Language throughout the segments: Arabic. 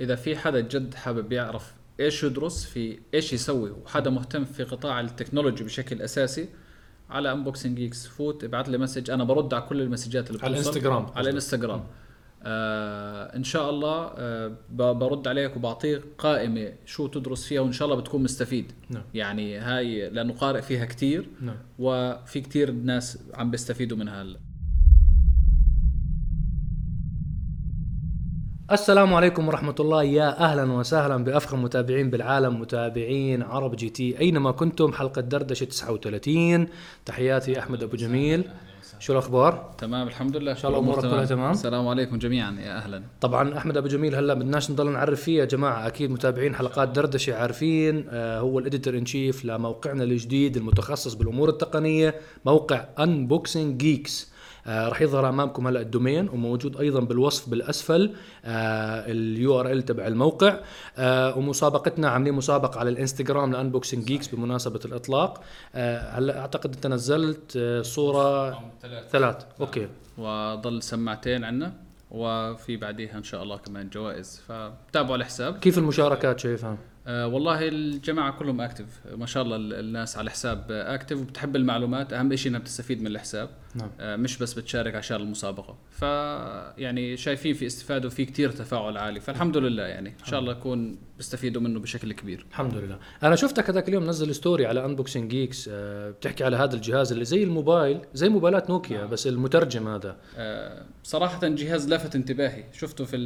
إذا في حدا جد حابب يعرف إيش يدرس في إيش يسوي وحدا مهتم في قطاع التكنولوجي بشكل أساسي على Unboxing Geeks فوت ابعث لي message أنا برد على كل ال messages اللي على بتوصل. الانستغرام. على الانستغرام آه إن شاء الله آه برد عليك وبعطيك قائمة شو تدرس فيها وإن شاء الله بتكون مستفيد نعم. يعني هاي لأنه قارئ فيها كتير نعم وفي كتير ناس عم بيستفيدوا منها هلا السلام عليكم ورحمة الله. يا أهلا وسهلا بأفخم متابعين بالعالم متابعين عرب جي تي. أينما كنتم؟ حلقة دردشة 39 تحياتي أحمد أبو جميل. شو الأخبار؟ تمام الحمد لله. إن شاء الله أمورك كلها تمام؟ السلام عليكم جميعا يا أهلا. طبعا أحمد أبو جميل هلأ بدناش نضل نعرف فيه يا جماعة. أكيد متابعين حلقات دردشة عارفين آه هو ال editor in chief لموقعنا الجديد المتخصص بالأمور التقنية موقع Unboxing Geeks آه رح يظهر أمامكم هلا ال domain وموجود أيضا بالوصف بالأسفل آه ال URL تبع الموقع. آه ومسابقتنا عاملين مسابقة على الإنستغرام ل Unboxing Geeks بمناسبة الإطلاق. آه هلا أعتقد أنت نزلت آه صورة ثلاث. أوكي. وضل سماعتين عنا وفي بعديها إن شاء الله كمان جوائز. فتابعوا الحساب. كيف المشاركات شايفها؟ آه والله الجماعة كلهم active ما شاء الله ال- الناس على الحساب active وبتحب المعلومات. أهم شيء إنها بتستفيد من الحساب. نعم. آه مش بس بتشارك عشان المسابقة. ف يعني شايفين في استفادة وفي كتير تفاعل عالي. فالحمد لله يعني. إن شاء الله يكون بيستفيدوا منه بشكل كبير. الحمد لله. أنا شفتك هذاك اليوم نزل story على Unboxing Geeks آه بتحكي على هذا الجهاز اللي زي الموبايل زي موبايلات نوكيا بس المترجم هذا. آه، صراحة جهاز لفت انتباهي. شفته في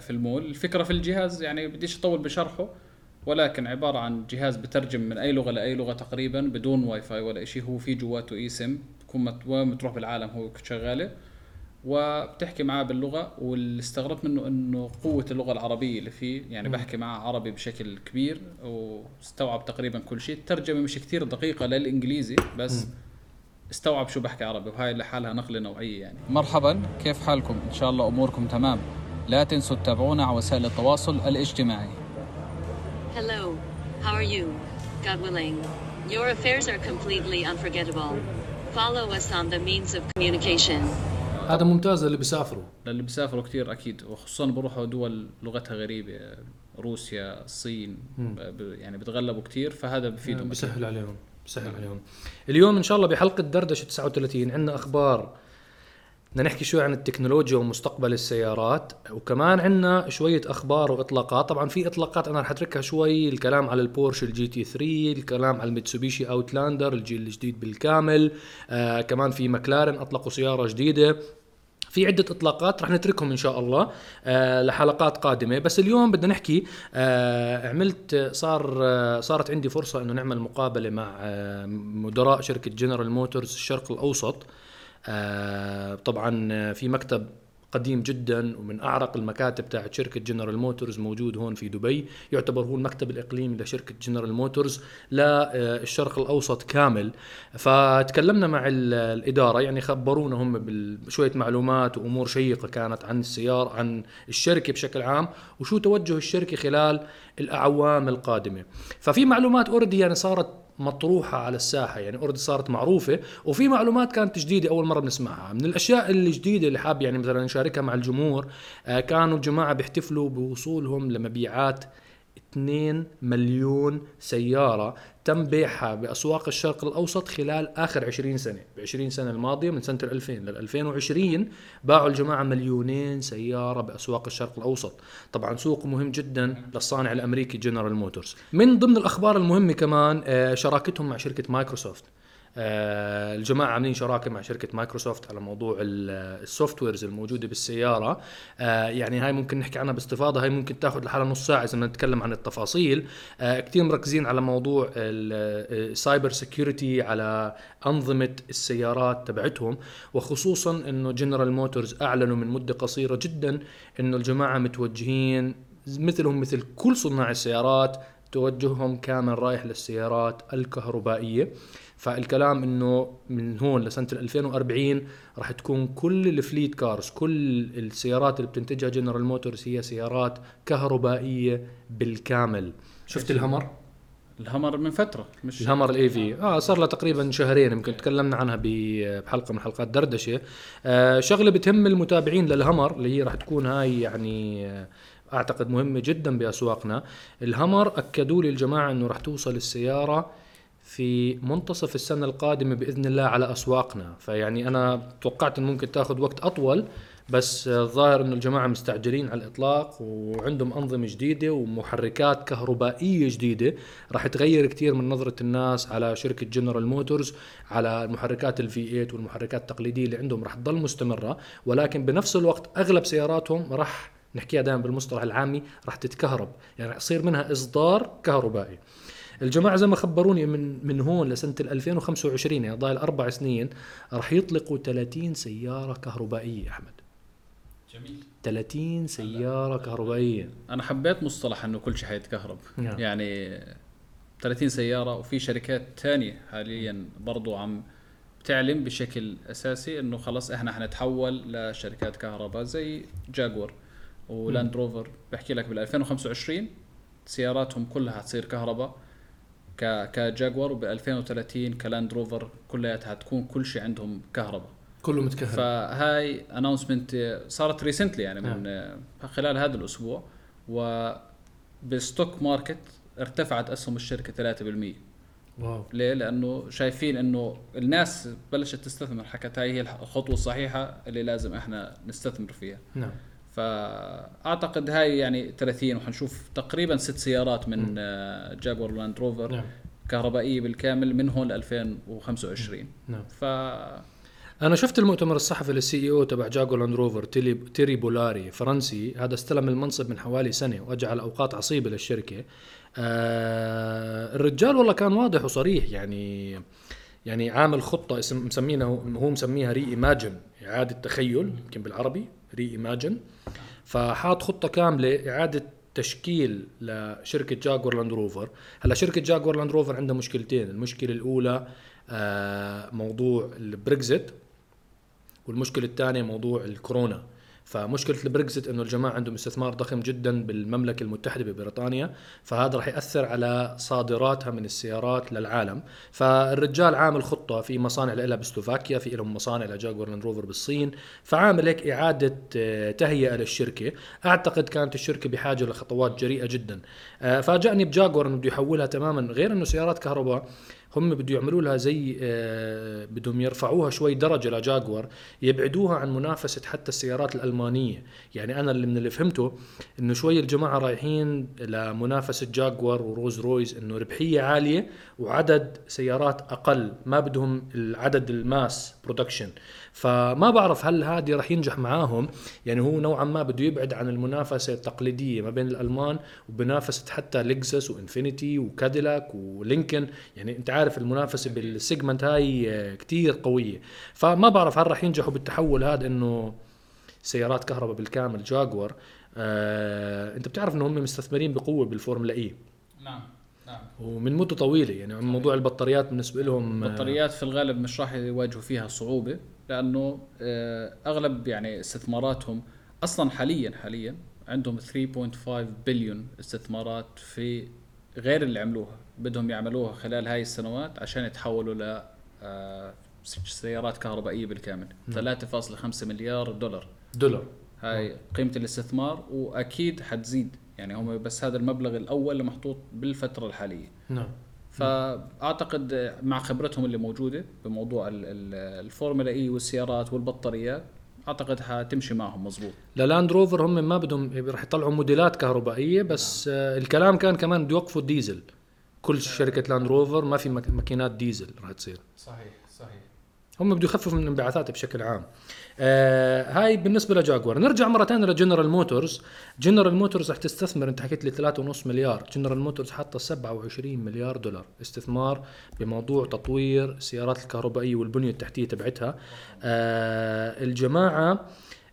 في المول. الفكرة في الجهاز يعني بديش أطول بشرحه. ولكن عبارة عن جهاز بترجم من أي لغة لأي لغة تقريبا بدون واي فاي ولا شيء هو في جواته اي سم تكون مت- وين بتروح بالعالم هو شغالة. وبتحكي معاه باللغة واللي استغربت منه إنه قوة اللغة العربية اللي فيه يعني بحكي معاه عربي بشكل كبير واستوعب تقريبا كل شيء. الترجمة مش كتير دقيقة للإنجليزي بس استوعب شو بحكي عربي وهاي لحالها نقلة نوعية يعني. مرحبا كيف حالكم؟ إن شاء الله أموركم تمام. لا تنسوا تتابعونا على وسائل التواصل الاجتماعي. Hello, how are you? God willing. Your affairs are completely unforgettable. Follow us on the means of communication. هذا ممتاز اللي بيسافروا للي بيسافروا كتير أكيد وخصوصا بروحوا دول لغتها غريبة روسيا الصين ب- يعني بتغلبوا كتير فهذا بفيدهم أكيد. بيسهل عليهم بيسهل عليهم اليوم إن شاء الله بحلقة دردشة 39 عندنا أخبار بدنا نحكي شوي عن التكنولوجيا ومستقبل السيارات وكمان عندنا شوية أخبار وإطلاقات. طبعا في إطلاقات أنا رح أتركها شوي الكلام على البورش ال GT3 الكلام على الميتسوبيشي أوتلاندر الجيل الجديد بالكامل. آه كمان في مكلارن أطلقوا سيارة جديدة. في عدة إطلاقات رح نتركهم إن شاء الله آه لحلقات قادمة. بس اليوم بدنا نحكي آه عملت صار آه صارت عندي فرصة إنه نعمل مقابلة مع آه مدراء شركة جنرال موتورز الشرق الأوسط. آه طبعا آه، في مكتب قديم جدا ومن أعرق المكاتب تاعت شركة جنرال موتورز موجود هون في دبي. يعتبر هو المكتب الإقليمي لشركة جنرال موتورز للشرق الأوسط كامل. فتكلمنا مع ال- الإدارة يعني خبرونا هم بشويه معلومات وأمور شيقة كانت عن السياره عن الشركة بشكل عام وشو توجه الشركة خلال الأعوام القادمة. ففي معلومات already يعني صارت مطروحة على الساحة يعني already صارت معروفة وفي معلومات كانت جديدة أول مرة بنسمعها. من الأشياء الجديده اللي حاب يعني مثلا نشاركها مع الجمهور آه كانوا الجماعه بيحتفلوا بوصولهم لمبيعات 2 مليون سيارة تم بيعها بأسواق الشرق الأوسط خلال آخر 20 سنة. ب 20 سنة الماضية من سنة 2000 لل 2020 باعوا الجماعة مليونين سيارة بأسواق الشرق الأوسط. طبعا سوق مهم جدا للصانع الأمريكي جنرال موتورز من ضمن الأخبار المهمة كمان آه، شراكتهم مع شركة مايكروسوفت. آه، الجماعة عاملين شراكة مع شركة مايكروسوفت على موضوع ال- ال softwares الموجودة بالسيارة. آه، يعني هاي ممكن نحكي عنها باستفاضة. هاي ممكن تاخذ لحالها نص ساعة إذا بدنا نتكلم عن التفاصيل. آه، كتير مركزين على موضوع ال cyber security على أنظمة السيارات تبعتهم وخصوصا إنه جنرال موتورز أعلنوا من مدة قصيرة جدا إنه الجماعة متوجهين مثلهم مثل كل صناع السيارات توجههم كامل رايح للسيارات الكهربائية. فالكلام إنه من هون لسنة 2040 راح تكون كل ال fleet cars كل السيارات اللي بتنتجها جنرال موتورز هي سيارات كهربائية بالكامل. شفت الهمر؟ الهمر من فترة مش الهمر ال EV آه. صار له تقريبا شهرين يمكن تكلمنا عنها ب- بحلقة من حلقات دردشة. آه شغلة بتهم المتابعين للهمر اللي هي راح تكون هاي يعني آه أعتقد مهمة جدا بأسواقنا. الهمر أكدوا لي الجماعه إنه راح توصل السيارة في منتصف السنة القادمة بإذن الله على أسواقنا. فيعني أنا توقعت إنه ممكن تأخذ وقت أطول بس الظاهر إنه الجماعة مستعجلين على الإطلاق وعندهم أنظمة جديدة ومحركات كهربائية جديدة. راح تغير كثير من نظرة الناس على شركة جنرال موتورز على المحركات ال V8 والمحركات التقليدية اللي عندهم. راح تضل مستمرة ولكن بنفس الوقت أغلب سياراتهم راح نحكيها دائما بالمصطلح العامي راح تتكهرب. يعني يصير منها إصدار كهربائي. الجماعة زي ما خبروني من من هون لسنة ال 2025 يعني ضايل أربع سنين راح يطلقوا 30 سيارة كهربائية أحمد. جميل. 30 سيارة كهربائية. أنا حبيت مصطلح إنه كل شيء حيتكهرب. نعم. يعني 30 سيارة وفي شركات تانية حاليا برضو عم بتعلن بشكل أساسي إنه خلاص إحنا حنتحول لشركات كهرباء زي جاكور ولاند روفر بحكي لك بال 2025 سياراتهم كلها حتصير كهرباء. كجاكوار وب 2030 كلاند روفر كلياتها حتكون كل شيء عندهم كهرباء. كله متكهرب. فهاي announcement صارت recently يعني من خلال هذا الأسبوع وبال stock market ارتفعت أسهم الشركة 3% wow. ليه؟ لأنه شايفين إنه الناس بلشت تستثمر حكت هاي هي الخطوة الصحيحة اللي لازم إحنا نستثمر فيها. نعم. فأعتقد هاي يعني 30 وحنشوف تقريبا ست سيارات من جاكوار لاند روفر نعم. كهربائية بالكامل من هون ل 2025 نعم. ف أنا شفت المؤتمر الصحفي لل CEO تبع جاكوار لاند روفر تيري تيري بولوريه فرنسي. هذا استلم المنصب من حوالي سنة وإجا على أوقات عصيبة للشركة. آه الرجال والله كان واضح وصريح يعني يعني عامل خطة اسم مسمينها هو مسميها Reimagine إعادة تخيل يمكن بالعربي. Reimagine فحاط خطة كاملة إعادة تشكيل لشركة جاكوار لاند روفر هلا شركة جاكوار لاند روفر عندها مشكلتين المشكلة الأولى آه موضوع البريكست والمشكلة الثانية موضوع الكورونا. فمشكلة البريكست إنه الجماعة عندهم استثمار ضخم جدا بالمملكة المتحدة ببريطانيا فهذا راح يأثر على صادراتها من السيارات للعالم. فالرجال عامل خطة في مصانع لها بسلوفاكيا في لهم مصانع لجاكوار لاند روفر بالصين فعامل هيك إعادة آه، تهيئة للشركة. أعتقد كانت الشركة بحاجة لخطوات جريئة جدا. آه، فاجأني بجاكوار إنه بده يحولها تماما غير إنه سيارات كهرباء. هم بده يعملوا لها زي آه، بدهم يرفعوها شوي درجة لجاكوار يبعدوها عن منافسة حتى السيارات الألمانية. يعني أنا اللي من اللي فهمته إنه شوي الجماعة رايحين لمنافسة جاكوار ورولز رويس إنه ربحية عالية وعدد سيارات أقل ما بدهم العدد ال mass production فما بعرف هل هذه راح ينجح معاهم. يعني هو نوعا ما بده يبعد عن المنافسة التقليدية ما بين الألمان وبنافسة حتى لكزس وإنفينيتي وكاديلاك ولينكن. يعني أنت عارف المنافسة بال segment هاي آه، كتير قوية. فما بعرف هل راح ينجحوا بالتحول هذا إنه سيارات كهرباء بالكامل جاكوار. آه أنت بتعرف إنه هم مستثمرين بقوة بالفورمولا إي؟ نعم نعم. ومن مده طويلة. يعني موضوع البطاريات بالنسبة لهم آه، البطاريات في الغالب مش راح يواجهوا فيها صعوبة. لأنه آه، أغلب يعني استثماراتهم أصلا حاليا حاليا عندهم 3.5 بليون استثمارات في غير اللي عملوها بدهم يعملوها خلال هاي السنوات عشان يتحولوا ل آه، سيارات كهربائية بالكامل. 3.5 مليار دولار. دولار. هاي قيمة الاستثمار وأكيد حتزيد. يعني هم بس هذا المبلغ الأول اللي محطوط بالفترة الحالية. نعم. فاعتقد مع خبرتهم اللي موجودة بموضوع ال- ال- الفورمولا إي والسيارات والبطاريات أعتقد حتمشي معهم مزبوط للاند روفر هم ما بدهم راح يطلعوا موديلات كهربائية بس آه الكلام كان كمان بده يوقفوا الديزل. كل شركة لاند روفر ما في مك- ماكينات ديزل راح تصير. صحيح صحيح. هم بده يخففوا من الانبعاثات بشكل عام. آه هاي بالنسبة لجاكوار. نرجع مره ثانية لجنرال موتورز جنرال موتورز رح تستثمر أنت حكيت لي 3.5 مليار. جنرال موتورز حاطة 27 مليار دولار. استثمار بموضوع تطوير السيارات الكهربائية والبنية التحتية تبعتها. آه الجماعة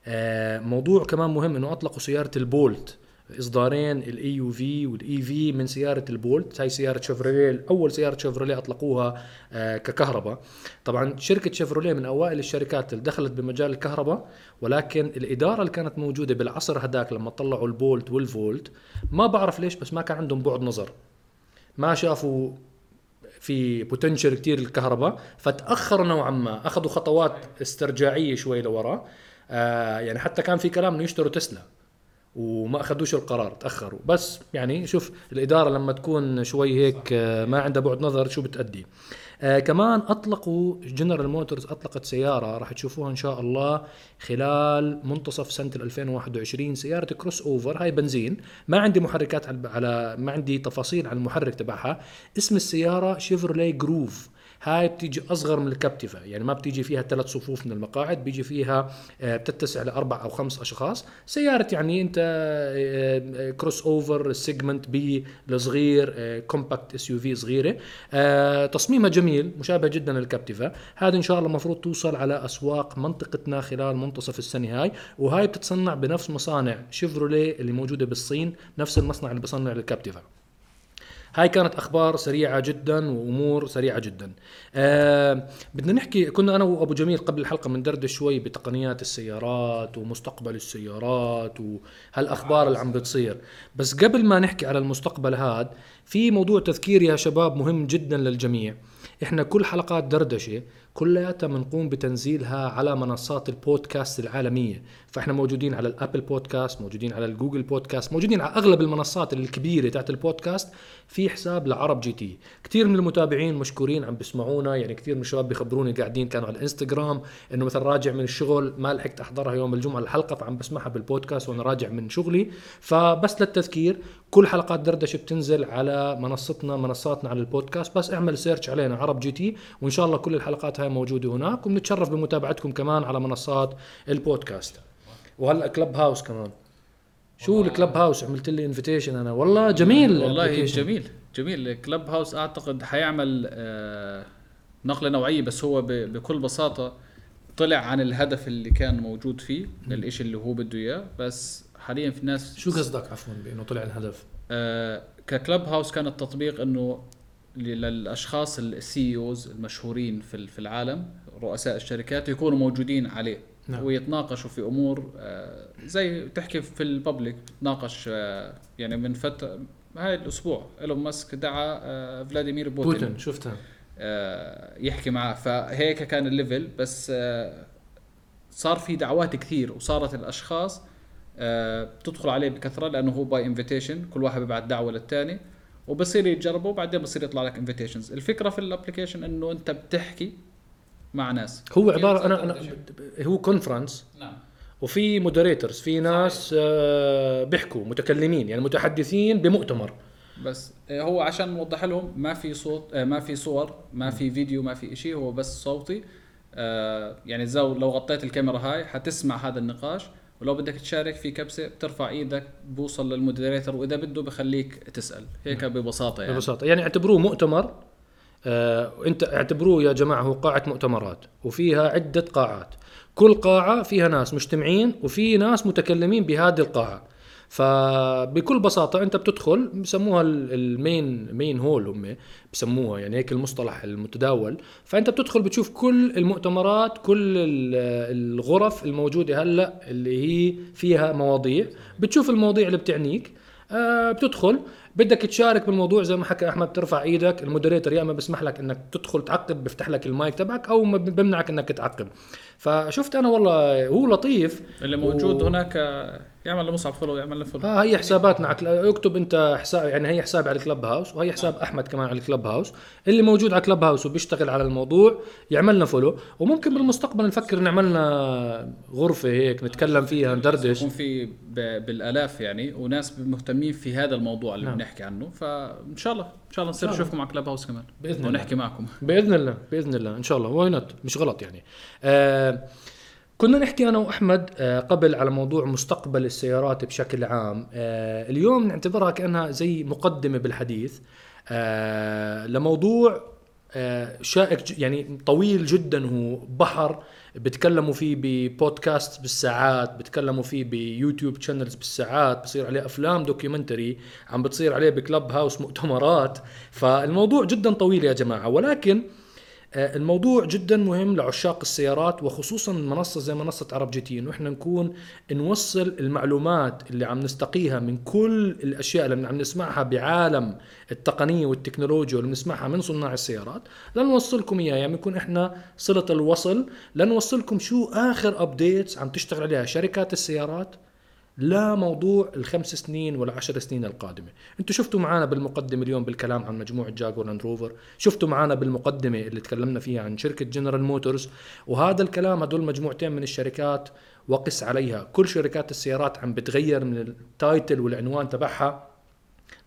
آه موضوع كمان مهم إنه أطلقوا سيارة البولت. إصدارين ال EUV وال EV من سيارة البولت هاي سيارة شيفروليه أول سيارة شيفروليه أطلقوها آه ككهرباء. طبعا شركة شيفروليه من أوائل الشركات اللي دخلت بمجال الكهرباء ولكن الإدارة اللي كانت موجودة بالعصر هداك لما طلعوا البولت والفولت ما بعرف ليش بس ما كان عندهم بعد نظر. ما شافوا في potential كتير الكهرباء فتاخروا نوعا ما أخذوا خطوات استرجاعية شوي لورا. آه يعني حتى كان في كلام إنه يشتروا تسلا. وما أخذوش القرار تأخروا. بس يعني شوف الإدارة لما تكون شوي هيك آه، ما عندها بعد نظر شو بتأدي. آه كمان أطلقوا جنرال موتورز أطلقت سيارة راح تشوفوها إن شاء الله خلال منتصف سنة 2021 سيارة crossover هاي بنزين. ما عندي محركات على- على ما عندي تفاصيل عن المحرك تبعها. اسم السيارة شيفروليه جروف هاي بتيجي أصغر من الكابتيفا يعني ما بتيجي فيها ثلاث صفوف من المقاعد بيجي فيها آه، بتتسع لأربع أو خمس أشخاص. سيارة يعني أنت crossover segment B الصغير compact SUV صغيرة. آه، تصميمها جميل مشابه جدا للكابتيفا. هذا إن شاء الله المفروض توصل على أسواق منطقتنا خلال منتصف السنة هاي. وهاي بتتصنع بنفس مصانع شيفروليه اللي موجودة بالصين نفس المصنع اللي بصنع الكابتيفا هاي كانت أخبار سريعة جدا وأمور سريعة جدا. آه بدنا نحكي كنا أنا وأبو جميل قبل الحلقة بندردش شوي بتقنيات السيارات ومستقبل السيارات وهالأخبار اللي عم بتصير. بس قبل ما نحكي على المستقبل هاد في موضوع تذكير يا شباب مهم جدا للجميع. إحنا كل حلقات دردشة كلياتها بنقوم بتنزيلها على منصات البودكاست العالمية. فإحنا موجودين على ال Apple Podcast موجودين على ال Google Podcast موجودين على أغلب المنصات الكبيرة تاعت البودكاست في حساب لعرب جي تي. كثير من المتابعين مشكورين عم بيسمعونا يعني كثير من الشباب بيخبروني قاعدين كانوا على الإنستغرام إنه مثلا راجع من الشغل ما لحقت أحضرها يوم الجمعة الحلقة فعم بسمعها بالبودكاست وأنا راجع من شغلي. فبس للتذكير كل حلقات دردشة بتنزل على منصتنا منصاتنا على البودكاست بس اعمل search علينا. عرب جي تي وإن شاء الله كل الحلقات هاي موجودة هناك وبنتشرف بمتابعتكم كمان على منصات البودكاست. وهلأ كلب هاوس كمان. شو الكلب هاوس عملت لي invitation أنا. والله جميل والله. جميل جميل. كلب هاوس أعتقد حيعمل آه، نقلة نوعية بس هو بكل بساطة طلع عن الهدف اللي كان موجود فيه الإشي اللي هو بده إياه. بس حاليا في ناس شو قصدك عفوا بإنه طلع الهدف؟ آه، ككلب هاوس كان التطبيق إنه للأشخاص ال CEOs المشهورين في في العالم رؤساء الشركات يكونوا موجودين عليه. نعم. ويتناقشوا في أمور آه، زي تحكي في ال public تناقش آه، يعني من فتره هاي الأسبوع إيلون ماسك دعا آه، فلاديمير بوتين, بوتين شفتها. يحكي معاه. فهيك كان ال level بس صار في دعوات كثير وصارت الأشخاص بتدخل عليه بكثرة لأنه هو by invitation كل واحد بيبعت دعوة للثاني وبصير يتجربوا وبعدين بصير يطلع لك invitations الفكرة في ال application إنه أنت بتحكي مع ناس. هو عباره أنا أنا هو conference نعم. وفي moderators في ناس آه، بيحكوا متكلمين يعني متحدثين بمؤتمر. بس آه، هو عشان نوضح لهم ما في صوت آه، ما في صور ما في فيديو ما في إشي هو بس صوتي. يعني لو غطيت الكاميرا هاي حتسمع هذا النقاش. ولو بدك تشارك في كبسة بترفع إيدك بوصل للمودريتور وإذا بده بخليك تسأل. هيك ببساطة يعني. ببساطة. يعني اعتبروه مؤتمر آه، انت اعتبروه يا جماعة هو قاعة مؤتمرات وفيها عدة قاعات. كل قاعة فيها ناس مجتمعين وفي ناس متكلمين بهذه القاعة. فبكل بساطة أنت بتدخل بسموها ال- المين مين هول هم بسموها يعني هيك المصطلح المتداول. فأنت بتدخل بتشوف كل المؤتمرات كل ال- الغرف الموجودة هلأ اللي هي فيها مواضيع. بتشوف المواضيع اللي بتعنيك. آه بتدخل. بدك تشارك بالموضوع زي ما حكى أحمد ترفع إيدك. ال moderator يا إما بسمح لك إنك تدخل تعقب بيفتح لك المايك تبعك أو بمنعك إنك تعقب فشفت أنا والله هو لطيف. اللي موجود و- هناك يعمل لمصعب follow يعمل له follow ها هي حساباتنا على اكتب انت حساب يعني هي حسابي على ال Clubhouse وهي حساب أحمد كمان على ال Clubhouse. اللي موجود على ال Clubhouse وبيشتغل على الموضوع يعملنا follow. وممكن بالمستقبل نفكر نعملنا غرفة هيك نتكلم فيها ندردش. يكون في بالآلاف يعني وناس مهتمين في هذا الموضوع اللي نعم. بنحكي عنه. فإن شاء الله إن شاء الله نصير. نشوفكم على Clubhouse كمان. بإذن الله. ونحكي معكم. بإذن الله بإذن الله. إن شاء الله. why مش غلط يعني. آه كنا نحكي أنا وأحمد آه قبل على موضوع مستقبل السيارات بشكل عام. آه اليوم نعتبرها كأنها زي مقدمة بالحديث. آه لموضوع شائك يعني طويل جدا هو بحر. بتكلموا فيه ببودكاست بالساعات بتكلموا فيه ب YouTube channels بالساعات بصير عليه أفلام documentary عم بتصير عليه ب Clubhouse مؤتمرات. فالموضوع جدا طويل يا جماعة. ولكن الموضوع جدا مهم لعشاق السيارات وخصوصا منصة زي منصة Arab GT. إنه إحنا نكون نوصل المعلومات اللي عم نستقيها من كل الأشياء اللي عم نسمعها بعالم التقنية والتكنولوجيا واللي بنسمعها من صناع السيارات. لنوصلكم إياها يعني يكون إحنا صلة الوصل. لنوصلكم شو آخر updates عم تشتغل عليها شركات السيارات. لا موضوع الخمس سنين ولا عشر سنين القادمة. أنتوا شفتوا معنا بالمقدمة اليوم بالكلام عن مجموعة جاكوار لاند روفر. شفتوا معنا بالمقدمة اللي تكلمنا فيها عن شركة جنرال موتورز. وهذا الكلام هدول مجموعتين من الشركات وقس عليها. كل شركات السيارات عم بتغير من ال title والعنوان تبعها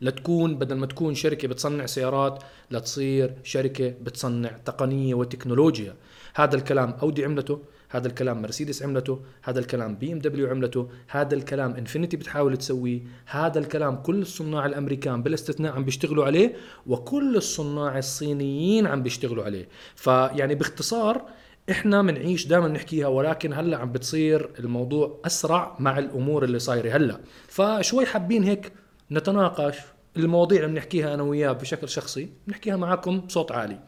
لتكون بدل ما تكون شركة بتصنع سيارات لتصير شركة بتصنع تقنية وتكنولوجيا. هذا الكلام أودي عملته. هذا الكلام مرسيدس عملته هذا الكلام BMW عملته هذا الكلام انفينيتي بتحاول تسويه هذا الكلام كل الصناع الأمريكان بلا استثناء عم بيشتغلوا عليه وكل الصناع الصينيين عم بيشتغلوا عليه. فيعني باختصار إحنا بنعيش دائما نحكيها ولكن هلأ عم بتصير الموضوع أسرع مع الأمور اللي صايرة هلأ. فشوي حابين هيك نتناقش. المواضيع اللي بنحكيها أنا وياه بشكل شخصي بنحكيها معكم بصوت عالي.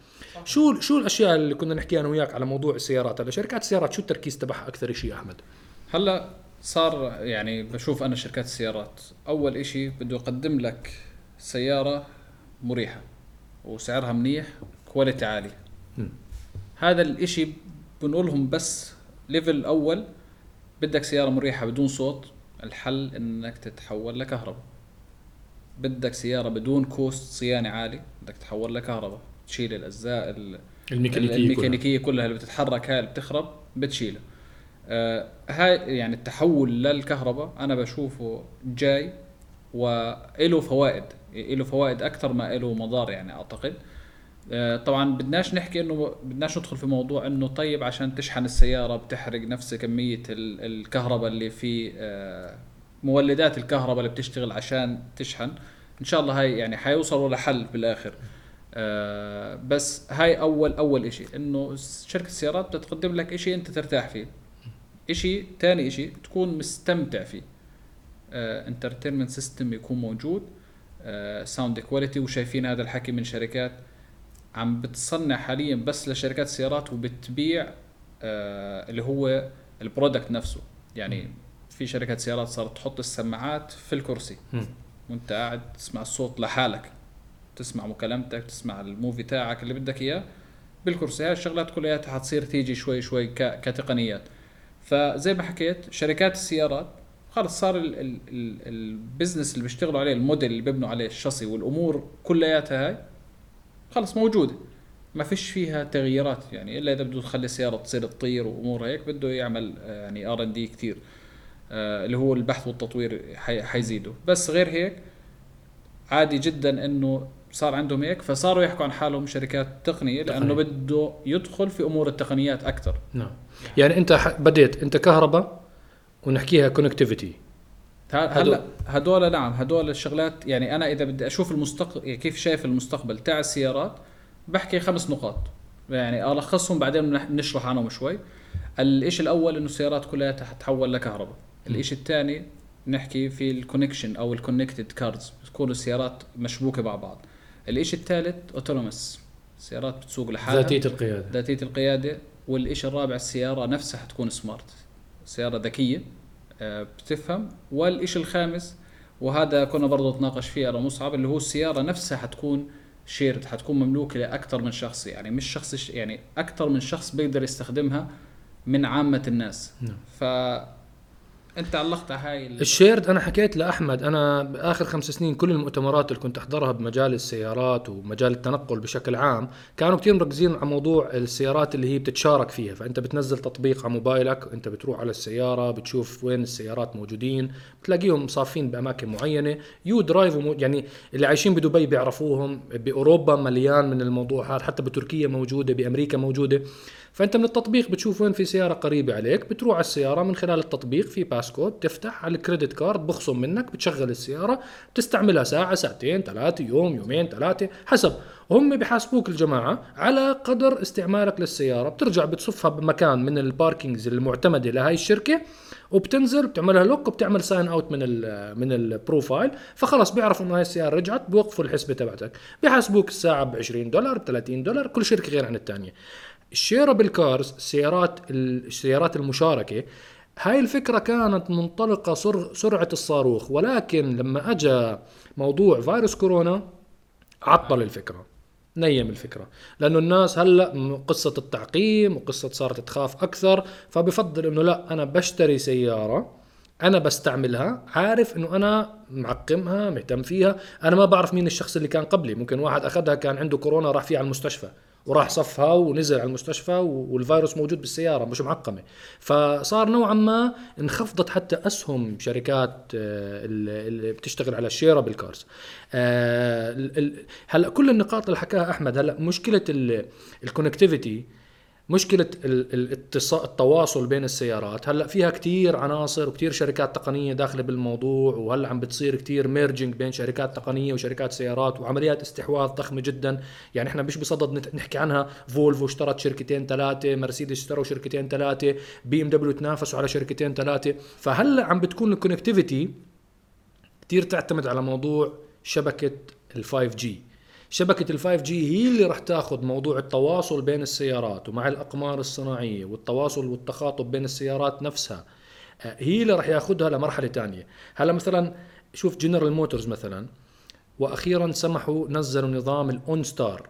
شو شو الأشياء اللي كنا نحكيها أنا وياك على موضوع السيارات؟ هلا شركات السيارات شو التركيز تبعها أكثر شيء أحمد؟ هلا صار يعني بشوف أنا شركات السيارات. أول إشي بده يقدم لك سيارة مريحة وسعرها منيح quality عالي. هذا الإشي بنقولهم بس level أول بدك سيارة مريحة بدون صوت الحل إنك تتحول لكهرباء. بدك سيارة بدون cost صيانة عالي بدك تحول لكهرباء تشيل الأجزاء ال- الميكانيكية الميكانيكية كلها اللي بتتحرك هاي اللي بتخرب بتشيلها. آه هاي يعني التحول للكهرباء أنا بشوفه جاي وله فوائد له فوائد أكثر ما له مضار يعني أعتقد. آه طبعا بدناش نحكي إنه بدناش ندخل في موضوع إنه طيب عشان تشحن السيارة بتحرق نفس كمية ال- الكهرباء اللي في آه مولدات الكهرباء اللي بتشتغل عشان تشحن. إن شاء الله هاي يعني حيوصلوا لحل بالآخر. آه بس هاي أول أول إشي. إنه شركة السيارات بتقدم لك إشي أنت ترتاح فيه. إشي تاني إشي تكون مستمتع فيه. entertainment system يكون موجود. sound quality وشايفين هذا الحكي من شركات عم بتصنع حاليا بس لشركات السيارات وبتبيع آه اللي هو ال product نفسه. يعني في شركات سيارات صارت تحط السماعات في الكرسي. مم. وانت قاعد تسمع الصوت لحالك. تسمع مكالمتك تسمع ال movie تاعك اللي بدك إياه بالكرسي. هاي الشغلات كلها حتصير تيجي شوي شوي كتقنيات. فزي ما حكيت شركات السيارات خلص صار ال- ال- ال- ال business اللي بيشتغلوا عليه الموديل اللي بيبنوا عليه الشاصي والأمور كلياتها هاي خلص موجودة. ما فيش فيها تغييرات يعني إلا إذا بده تخلي السيارة تصير تطير وأمور هيك بده يعمل آه، يعني R&D كثير. اللي هو البحث والتطوير حي- حيزيدوا. بس غير هيك عادي جدا إنه صار عندهم هيك فصاروا يحكوا عن حالهم شركات تقنية لأنه تقنية. بده يدخل في أمور التقنيات أكثر نعم. يعني أنت بديت أنت كهرباء ونحكيها كونكتيفيتي هلأ هدول. نعم هدول الشغلات يعني أنا إذا بدي أشوف المستقبل يعني كيف شايف المستقبل تاع السيارات بحكي خمس نقاط. يعني ألخصهم بعدين بنشرح عنهم شوي. الإشي الأول إنه السيارات كلها تتحول لكهرباء. الإشي الثاني نحكي في ال connection أو ال connected cars تكون السيارات مشبوكة مع بعض. الإشي الثالث autonomous السيارات بتسوق لحالها. ذاتية القيادة. ذاتية القيادة. والإشي الرابع السيارة نفسها حتكون smart سيارة ذكية آه، بتفهم. والإشي الخامس وهذا كنا برضو نتناقش فيه أنا مصعب اللي هو السيارة نفسها حتكون shared حتكون مملوكة لأكثر من شخص. يعني مش شخص يعني أكثر من شخص بيقدر يستخدمها من عامة الناس. نعم. ف أنت علقت على هاي ال- ال shared أنا حكيت لأحمد أنا باخر خمس سنين كل المؤتمرات اللي كنت أحضرها بمجال السيارات ومجال التنقل بشكل عام كانوا كثير مركزين على موضوع السيارات اللي هي بتتشارك فيها. فأنت بتنزل تطبيق على موبايلك أنت بتروح على السيارة بتشوف وين السيارات موجودين بتلاقيهم صافين بأماكن معينة. Udrive و ekar يعني اللي عايشين بدبي بيعرفوهم بأوروبا مليان من الموضوع هذا حتى بتركيا موجودة بأمريكا موجودة. فأنت من التطبيق بتشوف وين في سيارة قريبة عليك بتروح على السيارة من خلال التطبيق في passcode تفتح على ال credit card بخصم منك بتشغل السيارة بتستعملها ساعة ساعتين ثلاثة يوم يومين ثلاثة حسب. هم بحاسبوك الجماعة على قدر استعمالك للسيارة. بترجع بتصفها بمكان من ال parkings المعتمدة لهي الشركة وبتنزل بتعملها lock وبتعمل sign out من ال من ال profile فخلص بيعرفوا إنه هاي السيارة رجعت بوقفوا الحسبة تبعتك. بيحاسبوك الساعة ب 20 دولار ب 30 دولار كل شركة غير عن الثانية ال shareable cars السيارات السيارات المشاركة هاي الفكرة كانت منطلقة سر سرعة الصاروخ. ولكن لما أجا موضوع فيروس كورونا عطل الفكرة نيم الفكرة. لأنه الناس هلأ قصة التعقيم وقصة صارت تخاف أكثر فبفضل أنه لأ أنا بشتري سيارة أنا بستعملها عارف إنه أنا معقمها مهتم فيها أنا ما بعرف مين الشخص اللي كان قبلي. ممكن واحد أخذها كان عنده كورونا راح فيها على المستشفى. وراح صفها ونزل على المستشفى والفيروس موجود بالسيارة مش معقمة. فصار نوعا ما انخفضت حتى أسهم شركات آه، اللي بتشتغل على ال shared cars آه، ال- ال- هلأ كل النقاط اللي حكاها أحمد هلأ مشكلة ال connectivity مشكلة التواصل بين السيارات. هلأ فيها كتير عناصر وكتير شركات تقنية داخلة بالموضوع وهلأ عم بتصير كتير merging بين شركات تقنية وشركات سيارات وعمليات استحواذ ضخمة جدا. يعني إحنا مش بصدد نحكي عنها. فولفو اشترت شركتين ثلاثة مرسيدس اشتروا شركتين ثلاثة بي ام دبليو تنافسوا على شركتين ثلاثة فهلأ عم بتكون ال connectivity كتير تعتمد على موضوع شبكة ال 5G شبكة ال 5G هي اللي راح تاخذ موضوع التواصل بين السيارات ومع الأقمار الصناعية والتواصل والتخاطب بين السيارات نفسها آه، هي اللي راح ياخذها لمرحلة تانية. هلا مثلا شوف جنرال موتورز مثلا وأخيرا سمحوا نزلوا نظام ال OnStar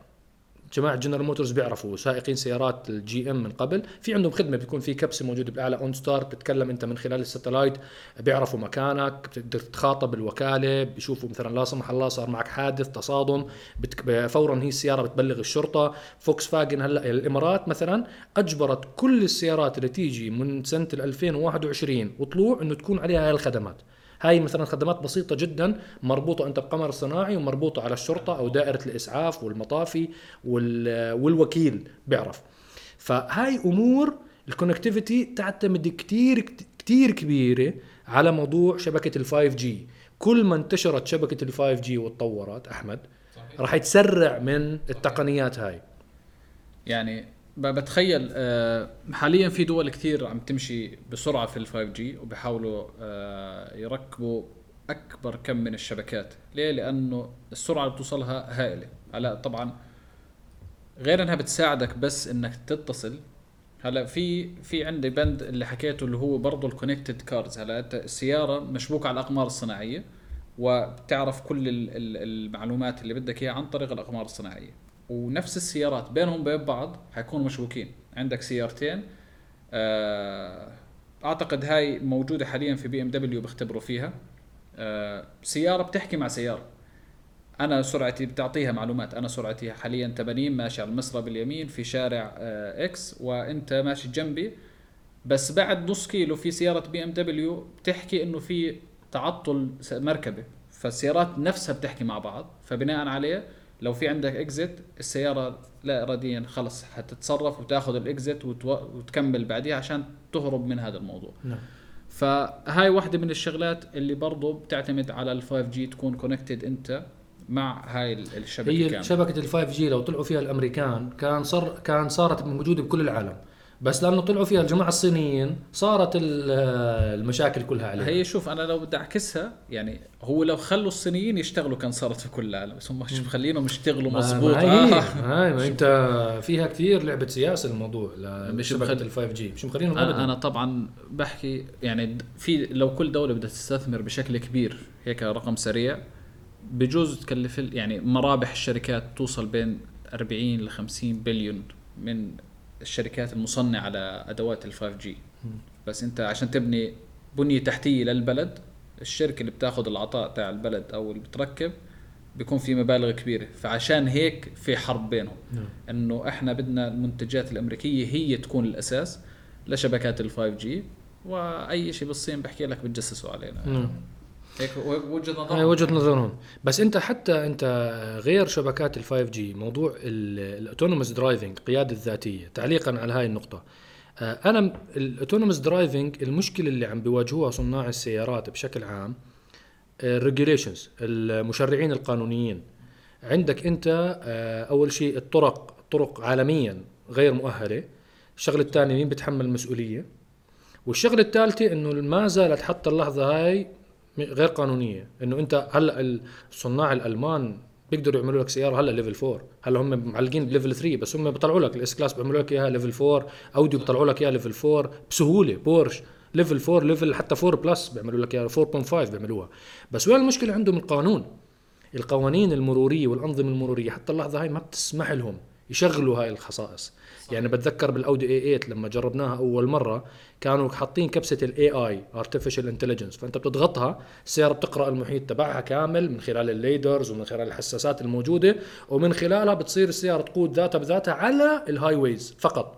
جماعة جنرال موتورز بيعرفوا سائقين سيارات ال GM من قبل. في عندهم خدمة بيكون في كبسة موجودة بالأعلى OnStar بتتكلم أنت من خلال ال satellite بيعرفوا مكانك بتقدر تخاطب الوكالة بيشوفوا مثلا لا سمح الله صار معك حادث تصادم بتك... فورا هي السيارة بتبلغ الشرطة. فوكس فاجن هلأ الإمارات مثلا أجبرت كل السيارات اللي تيجي من سنة 2021 وطلوع إنه تكون عليها هاي الخدمات. هاي مثلا خدمات بسيطة جدا مربوطة أنت بقمر صناعي ومربوطة على الشرطة أو دائرة الإسعاف والمطافي وال- والوكيل بيعرف. فهاي أمور ال connectivity تعتمد كتير كتير كبيرة على موضوع شبكة ال 5 G كل ما انتشرت شبكة ال 5 G وتطورت أحمد راح يتسرع من التقنيات هاي. يعني بتخيل آه، حاليا في دول كثير عم تمشي بسرعة في ال 5 G وبيحاولوا آه، يركبوا أكبر كم من الشبكات. ليه؟ لأنه السرعة اللي بتوصلها هائلة. هلا طبعا غير إنها بتساعدك بس إنك تتصل. هلا في في عندي بند اللي حكيته اللي هو برضه ال connected cars هلا أنت السيارة مشبوكة على الأقمار الصناعية وبتعرف كل ال- ال- المعلومات اللي بدك إياها عن طريق الأقمار الصناعية. ونفس السيارات بينهم وبين بعض حيكونوا مشبوكين. عندك سيارتين آه، أعتقد هاي موجودة حاليا في بي إم دبليو بيختبروا فيها. آه، سيارة بتحكي مع سيارة. أنا سرعتي بتعطيها معلومات. أنا سرعتي حاليا 80 ماشي على المسرى باليمين في شارع آه، X وإنت ماشي جنبي. بس بعد نص كيلو في سيارة بي إم دبليو بتحكي إنه في تعطل مركبة. فالسيارات نفسها بتحكي مع بعض. فبناء عليه لو في عندك exit السيارة لا اراديا خلص حتتصرف وتاخذ ال exit وتو- وتكمل بعديها عشان تهرب من هذا الموضوع. نعم. فهاي واحدة من الشغلات اللي برضو بتعتمد على ال 5 G تكون connected أنت مع هاي ال- الشبكة هي كاملة. شبكة ال 5 G لو طلعوا فيها الأمريكان كان صار كان صارت موجودة بكل العالم. بس لأنه طلعوا فيها الجماعة الصينيين صارت ال- المشاكل كلها عليها هي شوف أنا لو بدي أعكسها يعني هو لو خلوا الصينيين يشتغلوا كان صارت في كل العالم. بس هم مش مخلينهم يشتغلوا ما- مزبوط ما هي آه. ما أنت فيها كثير لعبة سياسة الموضوع مش مخلي- ال 5 G مش مخلينهم أنا ابدا. أنا طبعا بحكي يعني في لو كل دولة بدها تستثمر بشكل كبير هيك رقم سريع بجوز تكلف يعني مرابح الشركات توصل بين 40 ل 50 بليون من الشركات المصنعة على أدوات ال 5 G بس أنت عشان تبني بنية تحتية للبلد الشركة اللي بتاخذ العطاء تاع البلد أو اللي بتركب بيكون في مبالغ كبيرة. فعشان هيك في حرب بينهم. نعم. إنه إحنا بدنا المنتجات الأمريكية هي تكون الأساس لشبكات ال 5 G وأي شيء بالصين بحكي لك بتجسسوا علينا. نعم. هيك وجهة نظر هاي وجهة نظرهم. بس انت حتى انت غير شبكات ال 5 G موضوع ال autonomous driving القياده الذاتيه تعليقا على هاي النقطة. آه، أنا ال autonomous driving المشكلة اللي عم بيواجهوها صناع السيارات بشكل عام ال regulations المشرعين القانونيين. عندك انت آه، أول شيء الطرق الطرق عالميا غير مؤهلة. الشغلة الثانية مين بتحمل المسؤولية؟ والشغلة الثالثة إنه ما زالت حتى اللحظة هاي غير قانونية. إنه أنت هلأ الصناع الألمان بيقدروا يعملوا لك سيارة هلأ level 4 هلأ هم معلقين ب level 3 بس هم بيطلعوا لك ال S-Class بيعملوا لك إياها level 4 أودي بيطلعوا لك إياها level 4 بسهولة بورش. level 4 level حتى 4 plus بيعملوا لك إياها 4.5 بيعملوها. بس وين المشكلة عندهم؟ القانون. القوانين المرورية والأنظمة المرورية حتى اللحظة هاي ما بتسمح لهم. يشغلوا هاي الخصائص. يعني بتذكر بالأودي A8 لما جربناها أول مرة كانوا حاطين كبسة ال AI artificial intelligence فأنت بتضغطها السياره بتقرأ المحيط تبعها كامل من خلال ال lidars ومن خلال الحساسات الموجودة ومن خلالها بتصير السياره تقود ذاتها بذاتها على ال highways فقط.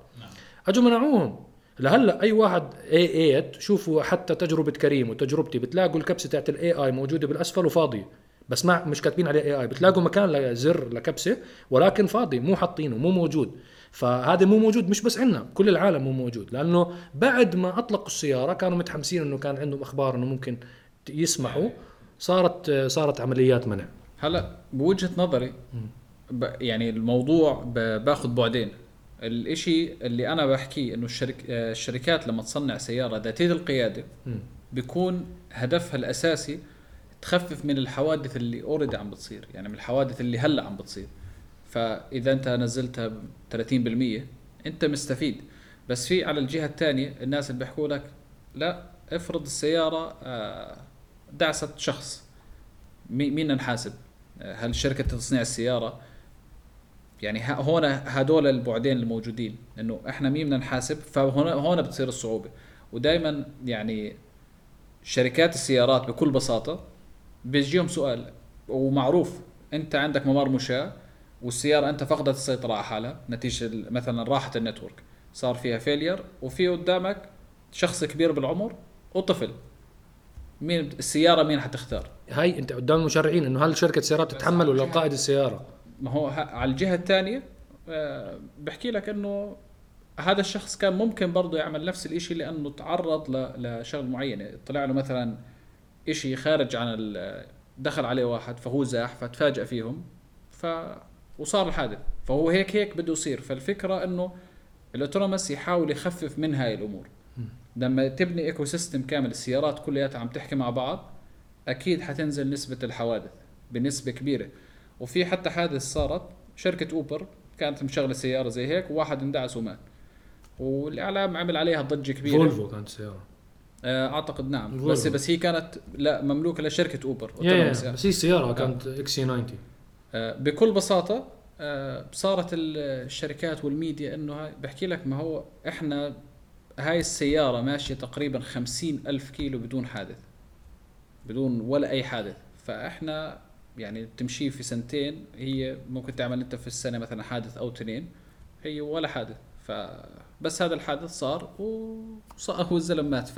اجوا منعوهم لهلأ أي واحد A8 شوفوا حتى تجربة كريم وتجربتي بتلاقوا الكبسة تاعت ال AI موجودة بالأسفل وفاضية. بس ما مش كاتبين عليه AI بتلاقوا مكان لزر لكبسة ولكن فاضي مو حاطينه مو موجود. فهذا مو موجود مش بس عندنا كل العالم مو موجود. لأنه بعد ما أطلقوا السيارة كانوا متحمسين إنه كان عندهم أخبار إنه ممكن يسمحوا صارت صارت عمليات منع. هلا بوجهة نظري يعني الموضوع باخذ بعدين. الإشي اللي أنا بحكيه إنه الشرك الشركات لما تصنع سيارة ذاتية القيادة بيكون هدفها الأساسي تخفف من الحوادث اللي اوريدي عم بتصير يعني من الحوادث اللي هلأ عم بتصير. فإذا أنت نزلتها ب 30% أنت مستفيد. بس في على الجهة الثانية الناس اللي بيحكوا لك لا افرض السيارة آه، دعست شخص. مي- مين نحاسب؟ آه، هل شركة تصنيع السيارة؟ يعني هون هدول البعدين الموجودين إنه إحنا مين بدنا نحاسب؟ فهون هون بتصير الصعوبة. ودائما يعني شركات السيارات بكل بساطة بيجيهم سؤال ومعروف أنت عندك ممر مشاة والسيارة أنت فقدت السيطرة على حالها نتيجة مثلا راحت ال network صار فيها failure وفي قدامك شخص كبير بالعمر وطفل. مين السيارة مين حتختار؟ هاي أنت قدام المشرعين إنه هل شركة سيارات تتحمل ولا قائد السيارة؟ ما هو على الجهة الثانية آه، بحكي لك إنه هذا الشخص كان ممكن برضه يعمل نفس الإشي لأنه تعرض لشغل معين. طلع له مثلا إشي خارج عن دخل عليه واحد فهو زاح فتفاجأ فيهم ف وصار الحادث. فهو هيك هيك بده يصير. فالفكرة إنه ال autonomous يحاول يخفف من هاي الأمور. لما تبني ecosystem كامل السيارات كلياتها عم تحكي مع بعض أكيد حتنزل نسبة الحوادث بنسبة كبيرة. وفي حتى حادث صارت شركة أوبر كانت مشغلة سيارة زي هيك وواحد اندعس ومات. والإعلام عمل عليها ضجة كبيرة. فولفو كانت سيارة. أعتقد نعم. فولفو. بس بس هي كانت لا مملوكة لشركة أوبر يا autonomous يعني. بس هي سيارة كانت XC 90 آه، بكل بساطة آه، صارت ال- الشركات والميديا إنه بحكي لك ما هو إحنا هاي السيارة ماشية تقريبا خمسين ألف كيلو بدون حادث بدون ولا أي حادث. فإحنا يعني تمشي في سنتين هي ممكن تعمل أنت في السنة مثلا حادث أو اثنين هي ولا حادث. فبس هذا الحادث صار وصار هو الزلم مات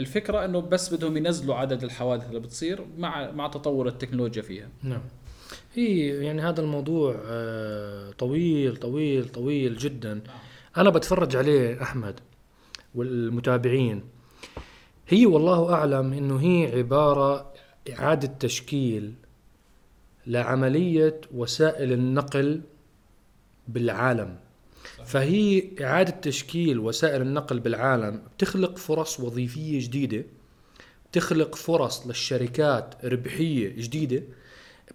فالفكرة إنه بس بدهم ينزلوا عدد الحوادث اللي بتصير مع مع تطور التكنولوجيا فيها. نعم. هي يعني هذا الموضوع آه، طويل طويل طويل جدا. أنا بتفرج عليه أحمد والمتابعين. هي والله أعلم إنه هي عبارة إعادة تشكيل لعملية وسائل النقل بالعالم. فهي إعادة تشكيل وسائل النقل بالعالم بتخلق فرص وظيفية جديدة بتخلق فرص للشركات ربحية جديدة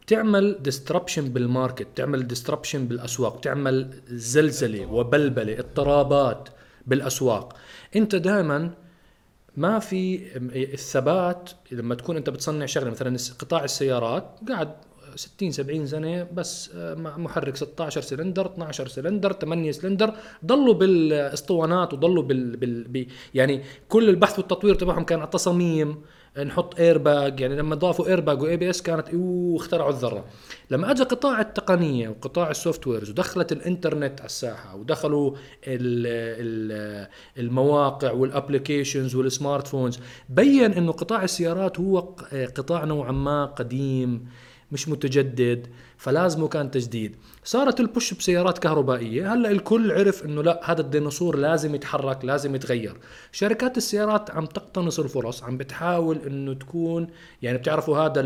بتعمل disruption بال market بتعمل disruption بالأسواق بتعمل زلزلة وبلبلة اضطرابات بالأسواق. أنت دائما ما في الثبات لما تكون أنت بتصنع شغلة مثلا قطاع السيارات قاعد 60 70 سنة بس مع محرك 16 سلندر 12 سلندر 8 سلندر. ضلوا بالاسطوانات وضلوا بال, بال... يعني كل البحث والتطوير تبعهم كان على تصاميم نحط اير باج يعني لما ضافوا airbag و ABS كانت اوه اخترعوا الذرة. لما اجى قطاع التقنية وقطاع ال softwares ودخلت الإنترنت على الساحة ودخلوا ال ال المواقع وال applications وال smartphones بين إنه قطاع السيارات هو قطاع نوعا ما قديم. مش متجدد فلازمه كان تجديد. صارت ال push بسيارات كهربائية. هلأ الكل عرف إنه لأ هذا الديناصور لازم يتحرك لازم يتغير. شركات السيارات عم تقتنص الفرص عم بتحاول إنه تكون يعني بتعرفوا هذا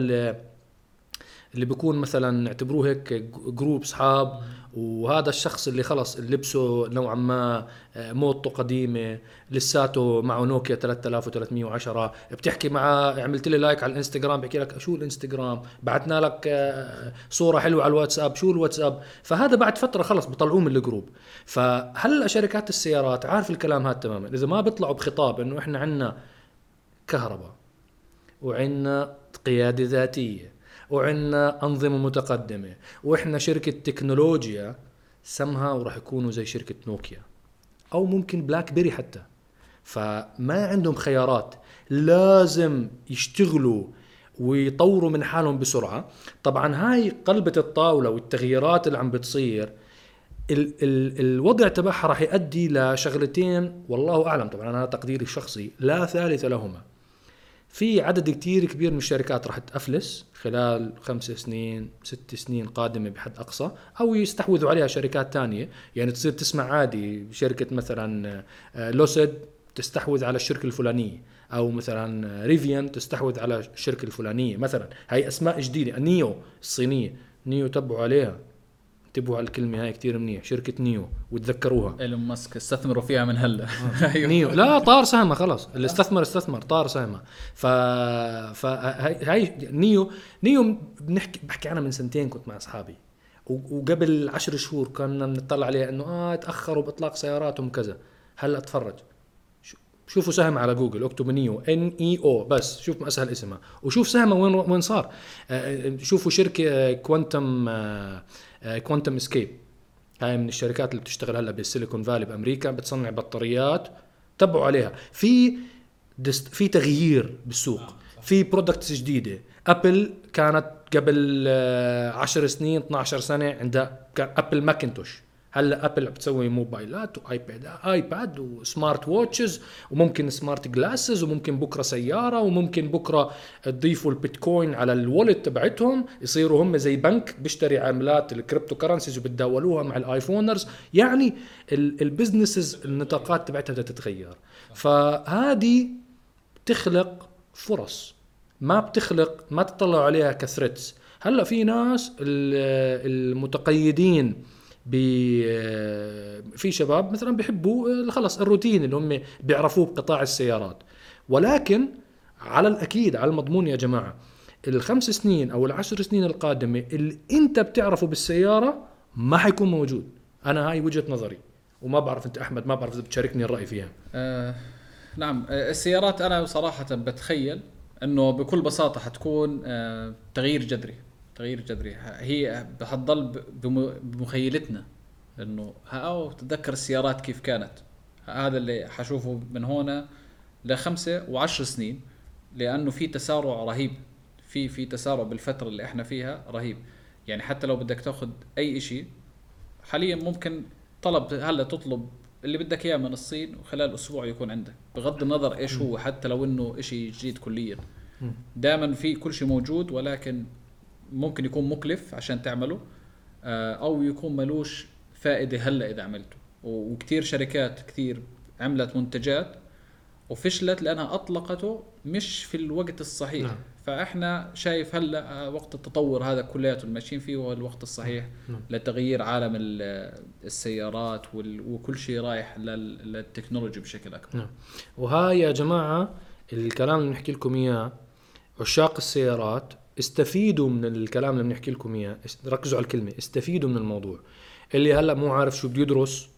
اللي بيكون مثلا اعتبروه هيك group اصحاب وهذا الشخص اللي خلص لبسه نوعا ما موضة قديمة لساته معه نوكيا 3310 بتحكي معاه عملت لي like على الإنستغرام بحكي لك شو الإنستغرام؟ بعتنا لك صورة حلوة على الواتساب شو الواتساب؟ فهذا بعد فترة خلص بطلعوه من ال group فهلأ شركات السيارات عارف الكلام هذا تماما. إذا ما بيطلعوا بخطاب إنه إحنا عندنا كهرباء وعندنا قيادة ذاتية وعندنا أنظمة متقدمة. وإحنا شركة تكنولوجيا سمها وراح يكونوا زي شركة نوكيا. أو ممكن بلاك بيري حتى. فما عندهم خيارات. لازم يشتغلوا ويطوروا من حالهم بسرعة. طبعا هاي قلبة الطاولة والتغييرات اللي عم بتصير ال ال الوضع تبعها راح يؤدي لشغلتين والله أعلم. طبعا أنا تقديري الشخصي لا ثالث لهما. في عدد كتير كبير من الشركات راح تأفلس خلال خمس سنين ست سنين قادمة بحد أقصى أو يستحوذوا عليها شركات تانية. يعني تصير تسمع عادي شركة مثلا آه، لوسيد تستحوذ على الشركة الفلانية أو مثلا ريفيان تستحوذ على الشركة الفلانية. مثلا هاي أسماء جديدة نيو الصينية نيو تبعوا عليها. انتبهوا على الكلمة هاي كتير منيح. شركة نيو وتذكروها. إيلون ماسك استثمروا فيها من هلا. أيوه. نيو. لا طار سهمة خلاص. اللي استثمر استثمر طار سهمة. ف ف هاي نيو نيو بنحكي بحكي عنها من سنتين كنت مع أصحابي. وقبل عشر شهور كنا بنطلع عليها إنه آه تأخروا بإطلاق سياراتهم كذا. هلأ تفرج شو- شوفوا سهم على جوجل اكتبوا نيو N I O بس شوف ما أسهل اسمها. وشوف سهمها وين وين صار. آه، شوفوا شركة كوانتم كوانتم سكيب هاي من الشركات اللي بتشتغل هلأ بالسيليكون فالي بأمريكا بتصنع بطاريات تبعوا عليها. في disr- في تغيير بالسوق. في products جديدة. ابل كانت قبل آه، 10 سنين 12 سنة عندها كان ابل ماكنتوش هلا ابل بتسوي موبايلات وايباد ايباد و smart watches وممكن smart glasses وممكن بكرة سيارة وممكن بكرة تضيفوا البيتكوين على ال wallet تبعتهم. يصيروا هم زي بنك بيشتري عملات ال cryptocurrencies وبتداولوها مع الايفونرز يعني ال businesses النطاقات تبعتها بدها تتغير. فهذه بتخلق فرص. ما بتخلق ما تطلعوا عليها ك threats هلأ في ناس ال- المتقيدين في شباب مثلا بيحبوا آه، خلص الروتين اللي هم بيعرفوه بقطاع السيارات. ولكن على الأكيد على المضمون يا جماعة الخمس سنين أو العشر سنين القادمة اللي أنت بتعرفه بالسيارة ما حيكون موجود. أنا هاي وجهة نظري. وما بعرف أنت أحمد ما بعرف إذا بتشاركني الرأي فيها. آه نعم. آه السيارات أنا صراحة بتخيل إنه بكل بساطة حتكون آه تغيير جذري. تغيير جذري. هي حتضل ب- بم- بمخيلتنا. إنه أو تتذكر السيارات كيف كانت. هذا اللي حشوفه من هنا لخمسة وعشر سنين لأنه في تسارع رهيب. في في تسارع بالفترة اللي إحنا فيها رهيب. يعني حتى لو بدك تاخذ أي شيء حاليا ممكن طلب هلأ تطلب اللي بدك إياه من الصين وخلال أسبوع يكون عندك. بغض النظر إيش هو حتى لو إنه شيء جديد كليا. دائما في كل شيء موجود ولكن ممكن يكون مكلف عشان تعمله آه، أو يكون ملوش فائدة هلأ إذا عملته. و- وكتير شركات كثير عملت منتجات وفشلت لأنها أطلقته مش في الوقت الصحيح. نعم. فإحنا شايف هلأ آه، وقت التطور هذا كلياته اللي ماشيين فيه هو الوقت الصحيح نعم. لتغيير عالم ال- السيارات وكل شيء رايح لل- للتكنولوجي بشكل أكبر. نعم. وهاي يا جماعة الكلام اللي بنحكي لكم إياه عشاق السيارات استفيدوا من الكلام اللي بنحكي لكم است- ركزوا على الكلمة. استفيدوا من الموضوع. اللي هلأ مو عارف شو بده يدرس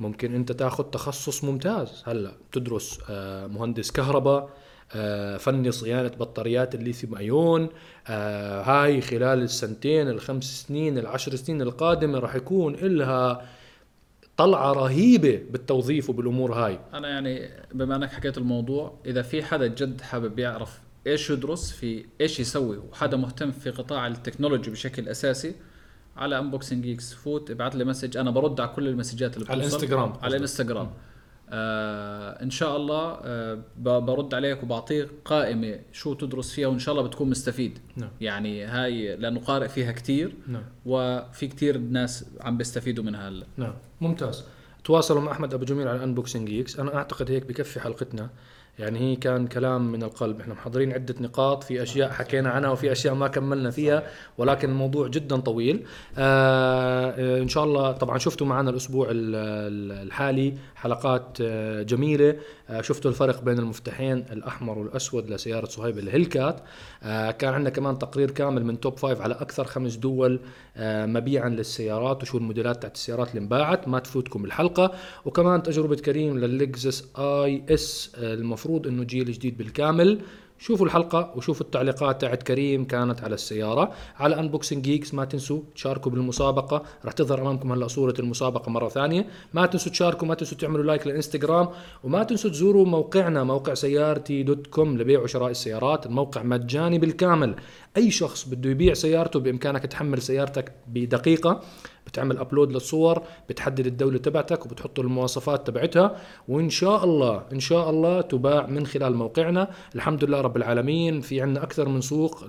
ممكن أنت تاخذ تخصص ممتاز. هلأ تدرس آه، مهندس كهرباء آه، فني صيانة بطاريات الليثيوم أيون آه، هاي خلال السنتين الخمس سنين العشر سنين القادمة راح يكون إلها طلعة رهيبة بالتوظيف وبالأمور هاي. أنا يعني بما إنك حكيت الموضوع إذا في حدا جد حابب يعرف إيش يدرس في إيش يسوي. وحدا مهتم في قطاع ال technology بشكل أساسي. على Unboxing Geeks فوت ابعث لي message. أنا برد على كل ال message ات اللي على بتوصل. الانستغرام على. الانستغرام آه إن شاء الله آه برد عليك وبعطيك قائمة شو تدرس فيها وإن شاء الله بتكون مستفيد. نعم. يعني هاي لأنه قارئ فيها كتير. نعم. وفي كتير ناس عم بيستفيدوا منها هلا. نعم. ممتاز. تواصلوا مع أحمد أبو جميل على Unboxing Geeks أنا أعتقد هيك بكفي حلقتنا. يعني هي كان كلام من القلب. إحنا محضرين عدة نقاط في أشياء حكينا عنها وفي أشياء ما كملنا فيها ولكن الموضوع جدا طويل. آه إن شاء الله طبعا شفتوا معنا الأسبوع ال- ال- الحالي حلقات آه، جميلة. آه، شفتوا الفرق بين المفتاحين الأحمر والأسود لسيارة صهيب الهيلكات. آه، كان عندنا كمان تقرير كامل من top five على أكثر خمس دول آه، مبيعا للسيارات وشو الموديلات تاعت السيارات اللي انباعت. ما تفوتكم الحلقة. وكمان تجربة كريم لللكزس IS المفروض إنه جيل جديد بالكامل. شوفوا الحلقة وشوفوا التعليقات تاعت كريم كانت على السيارة. على Unboxing Geeks ما تنسوا تشاركوا بالمسابقة. راح تظهر أمامكم هلا صورة المسابقة مرة ثانية. ما تنسوا تشاركوا ما تنسوا تعملوا like للإنستغرام. وما تنسوا تزوروا موقعنا موقع سيارتي dot com لبيع وشراء السيارات الموقع مجاني بالكامل. أي شخص بده يبيع سيارته بإمكانك تحمل سيارتك بدقيقة. بتعمل ابلود للصور بتحدد الدولة تبعتك وبتحط المواصفات تبعتها وإن شاء الله إن شاء الله تباع من خلال موقعنا. الحمد لله رب العالمين في عندنا أكثر من سوق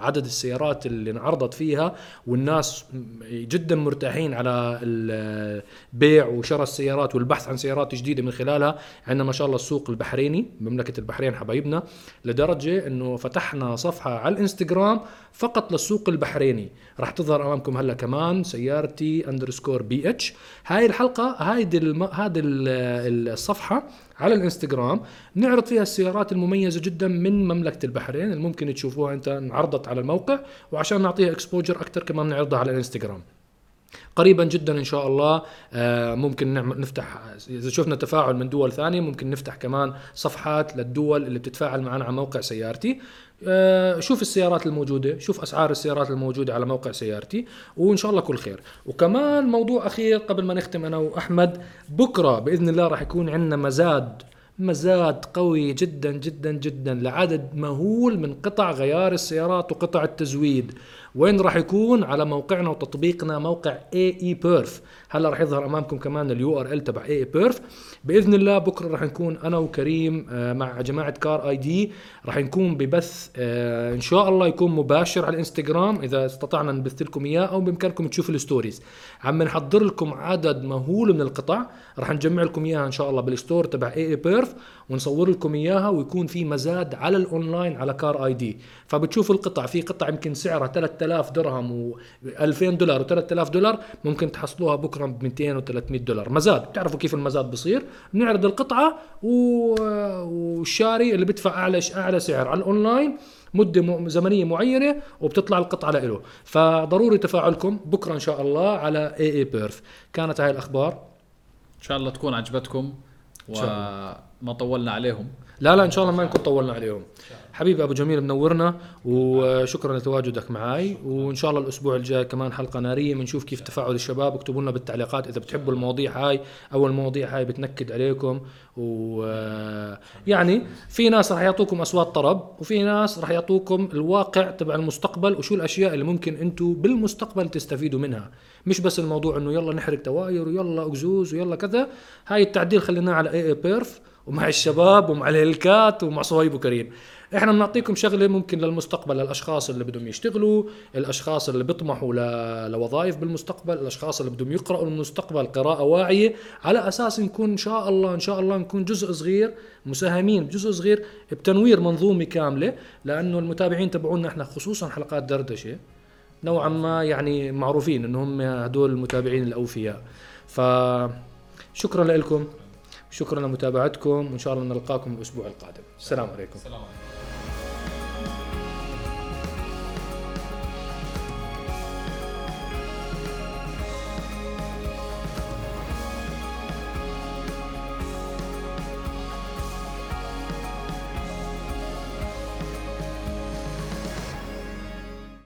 عدد السيارات اللي انعرضت فيها والناس جدا مرتاحين على البيع وشراء السيارات والبحث عن سيارات جديدة من خلالها. عندنا ما شاء الله السوق البحريني مملكة البحرين حبايبنا لدرجة إنه فتحنا صفحة على الإنستغرام فقط للسوق البحريني. راح تظهر أمامكم هلا كمان سيارتي underscore BH هاي الحلقة هاي. هذه ال- الصفحة على الإنستغرام. نعرض فيها السيارات المميزة جدا من مملكة البحرين اللي ممكن تشوفوها أنت انعرضت على الموقع وعشان نعطيها exposure أكثر كمان نعرضها على الإنستغرام. قريبا جدا إن شاء الله آه، ممكن نعمل نفتح إذا شفنا تفاعل من دول ثانية ممكن نفتح كمان صفحات للدول اللي بتتفاعل معنا على موقع سيارتي شوف السيارات الموجودة شوف أسعار السيارات الموجودة على موقع سيارتي وإن شاء الله كل خير. وكمان موضوع أخير قبل ما نختم أنا وأحمد بكرة بإذن الله راح يكون عندنا مزاد مزاد قوي جدا جدا جدا لعدد مهول من قطع غيار السيارات وقطع التزويد. وين راح يكون؟ على موقعنا وتطبيقنا موقع اي اي بيرف هلا راح يظهر أمامكم كمان ال URL تبع AE Perf بإذن الله بكرة راح نكون أنا وكريم آه، مع جماعة Car ID راح نكون ببث آه، إن شاء الله يكون مباشر على الإنستغرام. إذا استطعنا نبث لكم إياه أو بإمكانكم تشوفوا ال stories. عم نحضر لكم عدد مهول من القطع. راح نجمع لكم إياها إن شاء الله بال store تبع AE Perf ونصور لكم إياها ويكون في مزاد على الأونلاين على Car ID فبتشوفوا القطع. في قطع يمكن سعرها 3000 درهم و2000 دولار و3000 دولار ممكن تحصلوها بكرة ب 200 و300 دولار. مزاد بتعرفوا كيف المزاد بصير؟ بنعرض القطعة و... والشاري اللي بدفع أعلى أعلى سعر على الأونلاين مدة زمنية معينة وبتطلع القطعة له. فضروري تفاعلكم بكرة إن شاء الله على AE Perf كانت هاي الأخبار. إن شاء الله تكون عجبتكم وما طولنا عليهم. لا لا إن شاء الله ما نكون طولنا عليهم. حبيبي أبو جميل منورنا وشكرا لتواجدك معي وإن شاء الله الأسبوع الجاي كمان حلقة نارية بنشوف كيف تفاعل الشباب. اكتبوا لنا بالتعليقات إذا بتحبوا المواضيع هاي. أو المواضيع هاي بتنكد عليكم و يعني في ناس راح يعطوكم أصوات طرب وفي ناس راح يعطوكم الواقع تبع المستقبل وشو الأشياء اللي ممكن أنتم بالمستقبل تستفيدوا منها. مش بس الموضوع إنه يلا نحرق تواير ويلا اقزوز ويلا كذا. هاي التعديل خليناه على AE Perf ومع الشباب ومع الهلكات ومع صهيب وكريم. إحنا بنعطيكم شغلة ممكن للمستقبل للأشخاص اللي بدهم يشتغلوا الأشخاص اللي بيطمحوا. لوظائف بالمستقبل الأشخاص اللي بدهم يقرأوا المستقبل قراءة واعية على أساس نكون إن شاء الله إن شاء الله نكون جزء صغير مساهمين بجزء صغير بتنوير منظومة كاملة لأنه المتابعين تبعونا إحنا خصوصا حلقات دردشة نوعا ما يعني معروفين انهم هدول المتابعين الأوفياء. فشكرا لكم شكرا لمتابعتكم وإن شاء الله نلقاكم الأسبوع القادم. السلام عليكم. السلام عليكم.